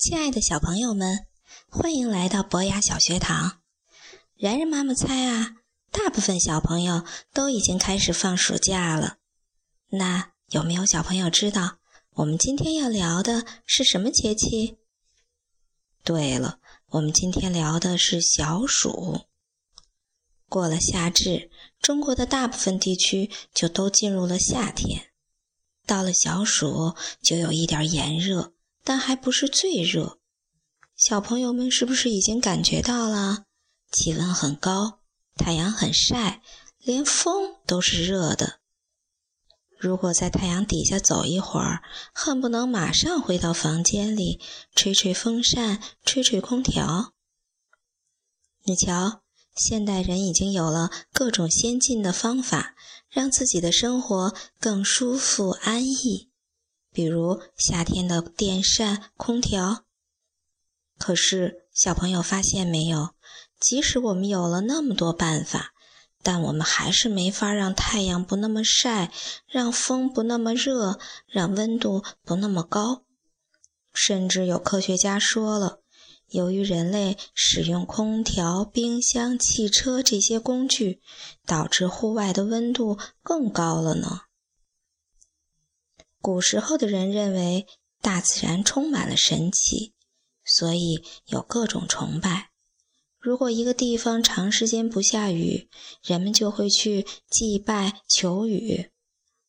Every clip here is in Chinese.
亲爱的小朋友们，欢迎来到博雅小学堂。然然妈妈猜啊，大部分小朋友都已经开始放暑假了。那有没有小朋友知道我们今天要聊的是什么节气？对了，我们今天聊的是小暑。过了夏至，中国的大部分地区就都进入了夏天。到了小暑，就有一点炎热。但还不是最热，小朋友们是不是已经感觉到了？气温很高，太阳很晒，连风都是热的。如果在太阳底下走一会儿，恨不能马上回到房间里，吹吹风扇，吹吹空调。你瞧，现代人已经有了各种先进的方法，让自己的生活更舒服安逸。比如夏天的电扇、空调。可是小朋友发现没有？即使我们有了那么多办法，但我们还是没法让太阳不那么晒，让风不那么热，让温度不那么高。甚至有科学家说了，由于人类使用空调、冰箱、汽车这些工具，导致户外的温度更高了呢。古时候的人认为大自然充满了神奇，所以有各种崇拜。如果一个地方长时间不下雨，人们就会去祭拜求雨。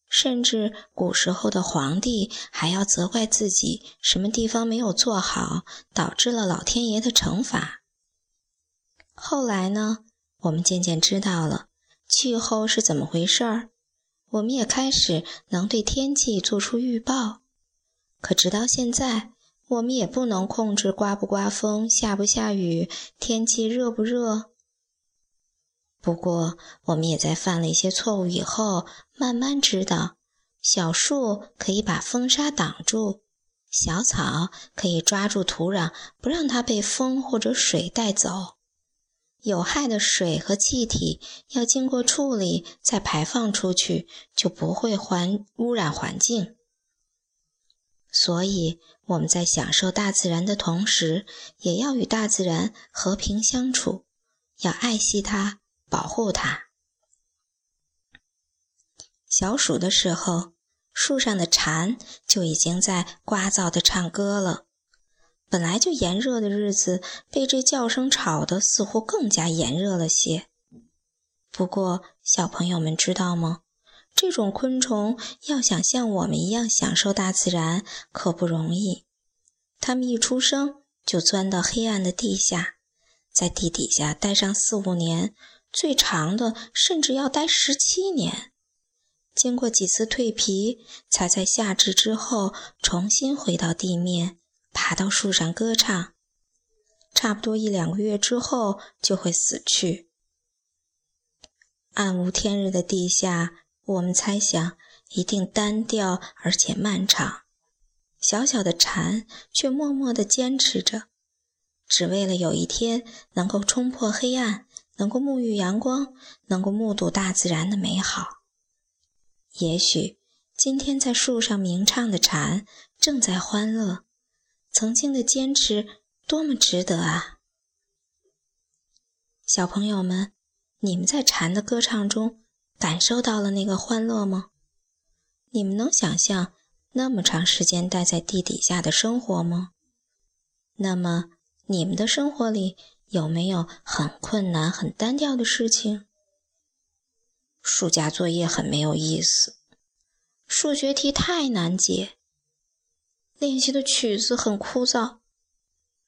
甚至古时候的皇帝还要责怪自己什么地方没有做好，导致了老天爷的惩罚。后来呢，我们渐渐知道了气候是怎么回事儿。我们也开始能对天气做出预报，可直到现在，我们也不能控制刮不刮风、下不下雨、天气热不热。不过，我们也在犯了一些错误以后，慢慢知道，小树可以把风沙挡住，小草可以抓住土壤，不让它被风或者水带走。有害的水和气体要经过处理再排放出去，就不会环污染环境。所以我们在享受大自然的同时，也要与大自然和平相处，要爱惜它，保护它。小暑的时候，树上的蝉就已经在聒噪地唱歌了。本来就炎热的日子，被这叫声吵得似乎更加炎热了些。不过，小朋友们知道吗？这种昆虫要想像我们一样享受大自然，可不容易。它们一出生就钻到黑暗的地下，在地底下待上四五年，最长的甚至要待十七年。经过几次蜕皮，才在夏至之后重新回到地面。爬到树上歌唱，差不多一两个月之后就会死去。暗无天日的地下，我们猜想一定单调而且漫长。小小的蝉却默默地坚持着，只为了有一天能够冲破黑暗，能够沐浴阳光，能够目睹大自然的美好。也许今天在树上鸣唱的蝉正在欢乐。曾经的坚持多么值得啊！小朋友们，你们在蝉的歌唱中感受到了那个欢乐吗？你们能想象那么长时间待在地底下的生活吗？那么，你们的生活里有没有很困难、很单调的事情？暑假作业很没有意思，数学题太难解。练习的曲子很枯燥，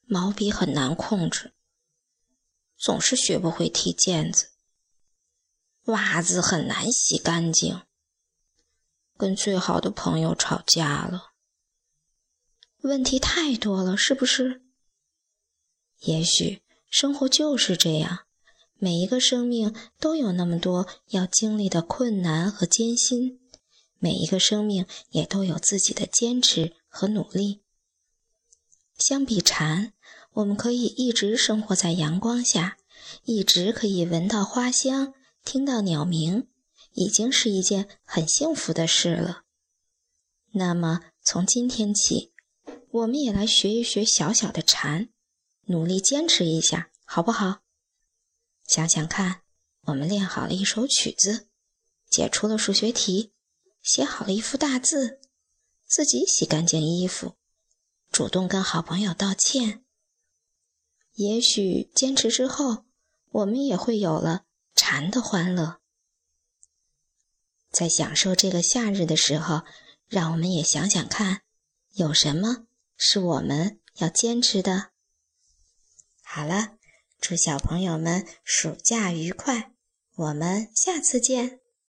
毛笔很难控制，总是学不会踢毽子。袜子很难洗干净，跟最好的朋友吵架了。问题太多了，是不是？也许生活就是这样，每一个生命都有那么多要经历的困难和艰辛，每一个生命也都有自己的坚持。和努力。相比蝉，我们可以一直生活在阳光下，一直可以闻到花香，听到鸟鸣，已经是一件很幸福的事了。那么，从今天起，我们也来学一学小小的蝉，努力坚持一下，好不好？想想看，我们练好了一首曲子，解出了数学题，写好了一幅大字，自己洗干净衣服，主动跟好朋友道歉。也许坚持之后，我们也会有了禅的欢乐。在享受这个夏日的时候，让我们也想想看，有什么是我们要坚持的。好了，祝小朋友们暑假愉快，我们下次见。